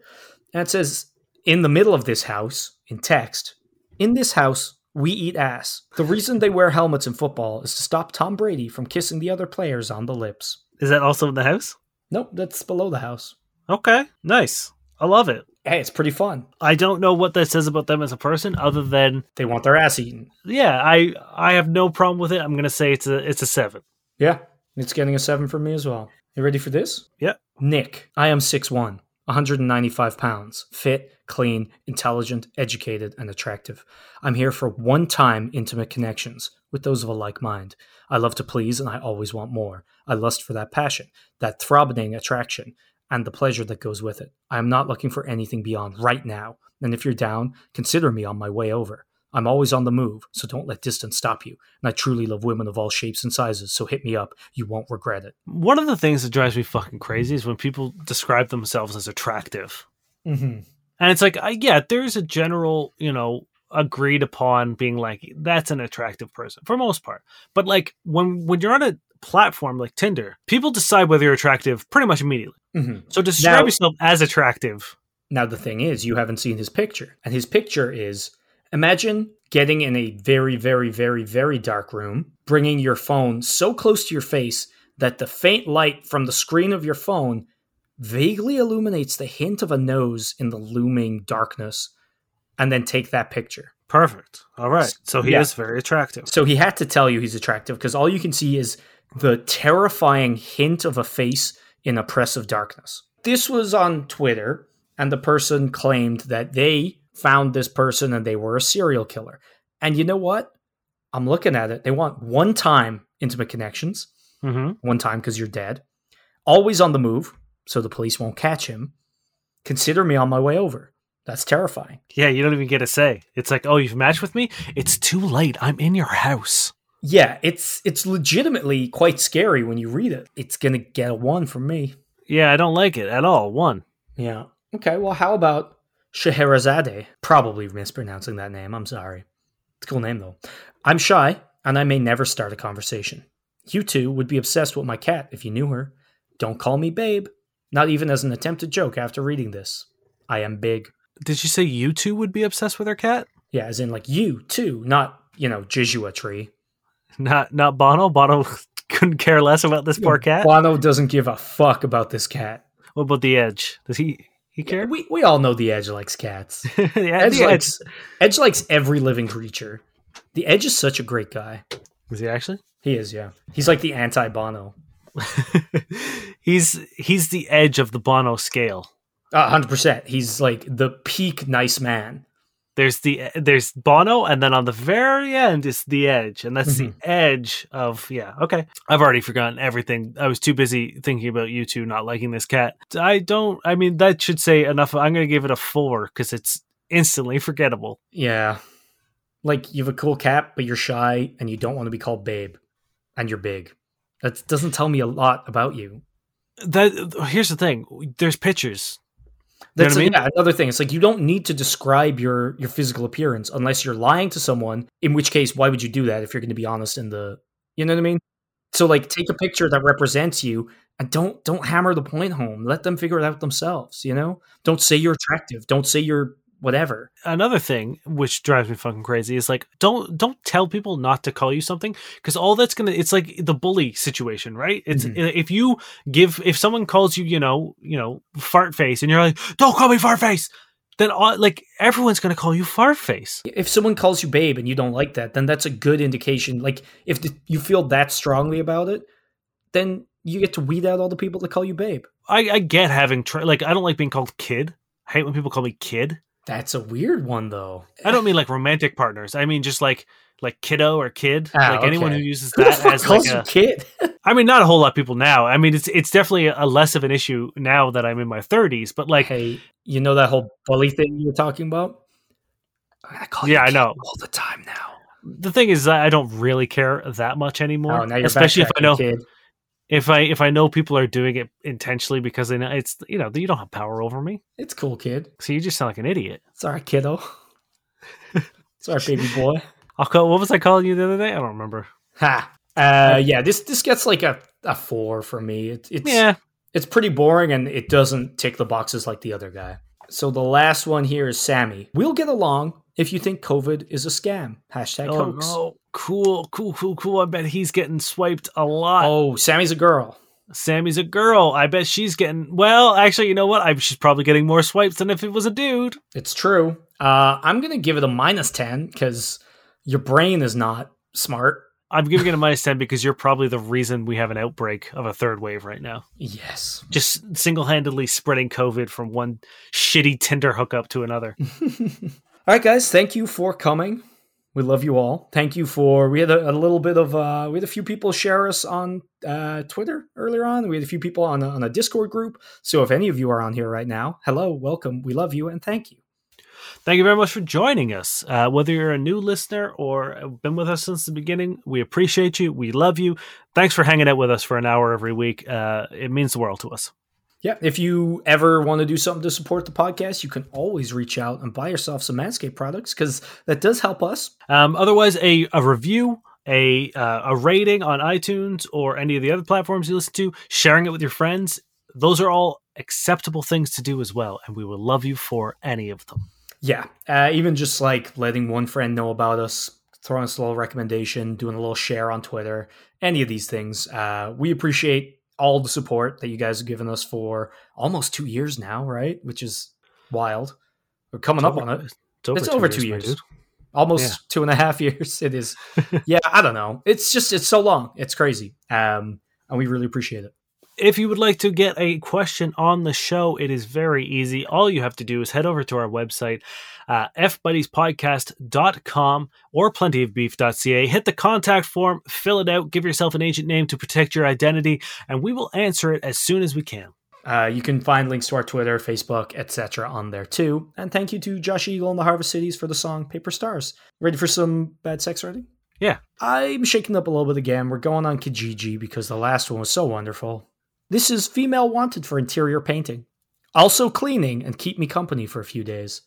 And it says in the middle of this house in text, in this house we eat ass. The reason they wear helmets in football is to stop Tom Brady from kissing the other players on the lips.
Is that also in the house?
Nope, that's below the house.
Okay. Nice. I love it.
Hey, it's pretty fun.
I don't know what that says about them as a person other than
They want their ass eaten.
yeah, I I have no problem with it. I'm to say it's a it's a 7.
Yeah, it's getting a seven from me as well. You ready for this?
Yeah.
Nick, I am 6'1, 195 pounds, fit, clean, intelligent, educated, and attractive. I'm here for one time intimate connections with those of a like mind. I love to please and I always want more. I lust for that passion, that throbbing attraction. and the pleasure that goes with it. I am not looking for anything beyond right now. And if you're down, consider me on my way over. I'm always on the move, so don't let distance stop you. And I truly love women of all shapes and sizes, so hit me up. You won't regret it.
One of the things that drives me fucking crazy is when people describe themselves as attractive.
Mm-hmm.
And it's like, I, yeah, there's a general, you know, agreed upon being like, that's an attractive person for most part. But like when when you're on a platform like Tinder, people decide whether you're attractive pretty much immediately.
Mm-hmm.
So describe
Now-
yourself as attractive.
Now, the thing is, you haven't seen his picture. And his picture is imagine getting in a very, very, very, very dark room, bringing your phone so close to your face that the faint light from the screen of your phone vaguely illuminates the hint of a nose in the looming darkness, and then take that picture.
Perfect. All right. So he
Yeah.
is very attractive.
So he had to tell you he's attractive because all you can see is the terrifying hint of a face in oppressive darkness. This was on Twitter, and the person claimed that they found this person and they were a serial killer. And you know what? I'm looking at it. They want one time intimate connections,
hmm
one time because you're dead, always on the move, so the police won't catch him. Consider me on my way over. That's terrifying.
Yeah, you don't even get a say. It's like, oh, you've matched with me? It's too late. I'm in your house.
Yeah, it's it's legitimately quite scary when you read it. It's gonna get a one from me.
Yeah, I don't like it at all. One.
Yeah. Okay. Well, how about Scheherazade? Probably mispronouncing that name. I'm sorry. It's a cool name though. I'm shy, and I may never start a conversation. You two would be obsessed with my cat if you knew her. Don't call me babe. Not even as an attempted joke after reading this. I am big.
Did you say you two would be obsessed with her cat?
Yeah, as in like you too, not you know Jejua tree.
Not not Bono. Bono <laughs> couldn't care less about this poor cat.
Bono doesn't give a fuck about this cat.
What about the Edge? Does he he care?
We we all know the Edge likes cats.
yeah, <laughs>
Edge
the Edge.
likes Edge likes every living creature. The Edge is such a great guy.
Is he actually?
He is, yeah. He's like the anti Bono. <laughs>
he's he's the edge of the Bono scale.
hundred percent. He's like the peak nice man.
There's the there's Bono, and then on the very end is the Edge, and that's
Mhm.
the edge of yeah. Okay, I've already forgotten everything. I was too busy thinking about you two not liking this cat. I don't. I mean, that should say enough. I'm going to give it a four because it's instantly forgettable.
Yeah. Like you have a cool cat, but you're shy and you don't want to be called babe. And you're big. That doesn't tell me a lot about you.
That here's the thing. There's pictures. You
That's
I mean?
yeah, another thing. It's like you don't need to describe your your physical appearance unless you're lying to someone. In which case, why would you do that if you're going to be honest in the you know what I mean? So like take a picture that represents you and don't don't hammer the point home. Let them figure it out themselves, you know? Don't say you're attractive. Don't say you're whatever.
another thing which drives me fucking crazy is like don't don't tell people not to call you something because all that's gonna it's like the bully situation right it's
Mhm.
if you give if someone calls you you know you know fart face and you're like don't call me fart face then all, like everyone's gonna call you fart face
If someone calls you babe and you don't like that, then that's a good indication. Like if the, you feel that strongly about it, then you get to weed out all the people that call you babe.
i, I get having tr- like i don't like being called kid i hate when people call me kid
That's a weird one though.
i don't mean like romantic partners i mean just like like kiddo or kid
Ah,
like anyone who uses that as like a
kid? <laughs>
I mean, not a whole lot of people now. I mean, it's it's definitely a less of an issue now that I'm in my 30s. But like,
hey, you know that whole bully thing you were talking about? I call
Yeah,
you
I know.
all the time now.
the thing is, I don't really care that much anymore.
Oh, now you're
especially if I know
kid.
If I if I know people are doing it intentionally because they know it's you know you don't have power over me,
It's cool, kid.
so you just sound like an idiot.
Right, kiddo. <laughs> right, baby boy.
I'll call. What was I calling you the other day? I don't remember.
Ha. Uh, yeah, this this gets like a, a four for me. It, it's
Yeah,
it's pretty boring and it doesn't tick the boxes like the other guy. So the last one here is Sammy. We'll get along if you think COVID is a scam. Hashtag
Oh
hoax.
no! Cool, cool, cool, cool. I bet he's getting swiped a lot.
Oh, Sammy's a girl.
Sammy's a girl. I bet she's getting. Well, actually, you know what? I, she's probably getting more swipes than if it was a dude.
It's true. Uh, I'm gonna give it a minus ten because your brain is not smart.
I'm giving it a minus ten because you're probably the reason we have an outbreak of a third wave right now.
Yes.
Just single-handedly spreading COVID from one shitty Tinder hookup to another. <laughs>
All right, guys. Thank you for coming. We love you all. Thank you for. We had a, a little bit of. Uh, we had a few people share us on uh, Twitter earlier on. We had a few people on a, on a Discord group. So if any of you are on here right now, hello, welcome. We love you and thank you.
Thank you very much for joining us. Uh, whether you're a new listener or been with us since the beginning, we appreciate you. We love you. Thanks for hanging out with us for an hour every week. Uh, it means the world to us.
Yeah, if you ever want to do something to support the podcast, you can always reach out and buy yourself some Manscaped products because that does help us.
Um, otherwise, a, a review, a uh, a rating on iTunes or any of the other platforms you listen to, sharing it with your friends, those are all acceptable things to do as well, and we will love you for any of them.
Yeah, uh, even just like letting one friend know about us, throwing us a little recommendation, doing a little share on Twitter, any of these things, uh, we appreciate all the support that you guys have given us for almost two years now, right? Which is wild. We're coming
It's
up
over-
on it.
It's over,
It's
two,
over
years,
two
my
years. Almost
Yeah.
two and a half <laughs> years. It is. <laughs> yeah, I don't know. It's just it's so long. It's crazy. Um, and we really appreciate it.
If you would like to get a question on the show, it is very easy. All you have to do is head over to our website, uh, fbuddiespodcast.com or plentyofbeef.ca. Hit the contact form, fill it out, give yourself an agent name to protect your identity, and we will answer it as soon as we can.
Uh, you can find links to our Twitter, Facebook, etc. on there too. And thank you to Josh Eagle and the Harvest Cities for the song Paper Stars. Ready for some bad sex writing?
Yeah.
I'm shaking up a little bit again. We're going on Kijiji because the last one was so wonderful. This is female wanted for interior painting. Also cleaning and keep me company for a few days.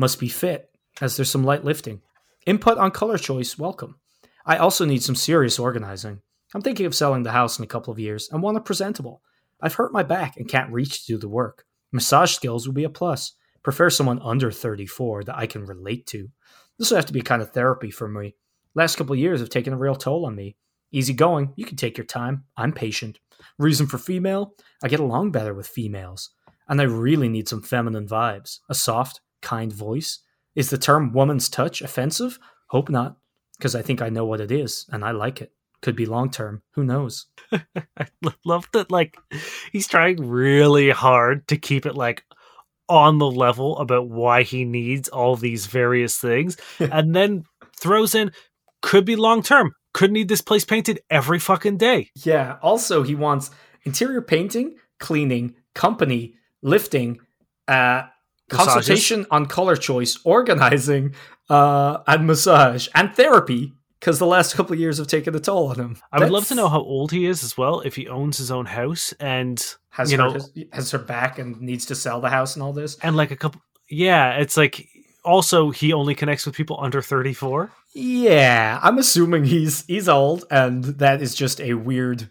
Must be fit, as there's some light lifting. Input on color choice, welcome. I also need some serious organizing. I'm thinking of selling the house in a couple of years and want it presentable. I've hurt my back and can't reach to do the work. Massage skills would be a plus. Prefer someone under 34 that I can relate to. This will have to be kind of therapy for me. Last couple years have taken a real toll on me. Easy going, you can take your time. I'm patient. Reason for female? I get along better with females. And I really need some feminine vibes. A soft, kind voice. Is the term woman's touch offensive? Hope not, because I think I know what it is, and I like it. Could be long term. Who knows? <laughs>
I love that, like, he's trying really hard to keep it, like, on the level about why he needs all these various things, <laughs> and then throws in could be long term, could need this place painted every fucking day.
Yeah. Also, he wants interior painting, cleaning, company, lifting, uh,
Massages.
consultation on color choice, organizing, uh, and massage and therapy. Because the last couple of years have taken a toll on him.
I would love to know how old he is as well, if he owns his own house and
has
you know-
has, has her back and needs to sell the house and all this.
and like a couple. Yeah, it's like also he only connects with people under thirty four.
Yeah, I'm assuming he's he's old, and that is just a weird.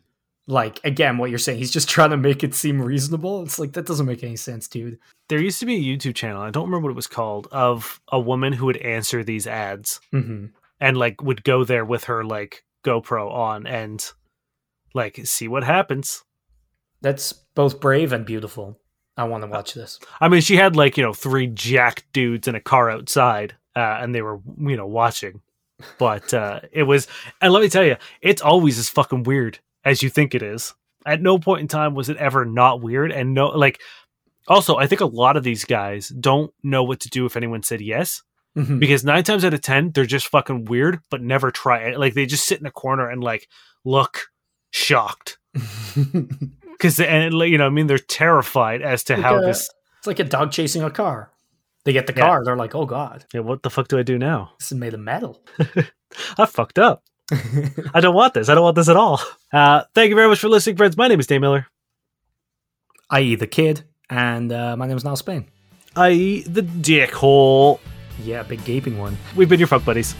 Like again, what you're saying, he's just trying to make it seem reasonable. It's like that doesn't make any sense, dude.
There used to be a YouTube channel, I don't remember what it was called, of a woman who would answer these ads.
hmm
and like would go there with her like GoPro on and like see what happens.
That's both brave and beautiful. I want to watch this.
I mean, she had like you know three jack dudes in a car outside, uh, and they were you know watching. But uh, it was, and let me tell you, it's always as fucking weird as you think it is. At no point in time was it ever not weird, and no like. Also, I think a lot of these guys don't know what to do if anyone said yes.
Mhm.
because nine times out of ten they're just fucking weird but never try it like they just sit in a corner and like look shocked <laughs> because and you know i mean they're terrified as to
Like
how
a-
this
it's like a dog chasing a car. They get the
Yeah.
car, they're like, "Oh God,
yeah, what the fuck do i do now
this is made of metal." <laughs>
i fucked up <laughs> i don't want this i don't want this at all uh thank you very much for listening friends my name is Dane Miller
I.e., the kid, and uh, my name is Niall Spain.
i.e the dickhole
Yeah, big gaping one.
we've been your fuck buddies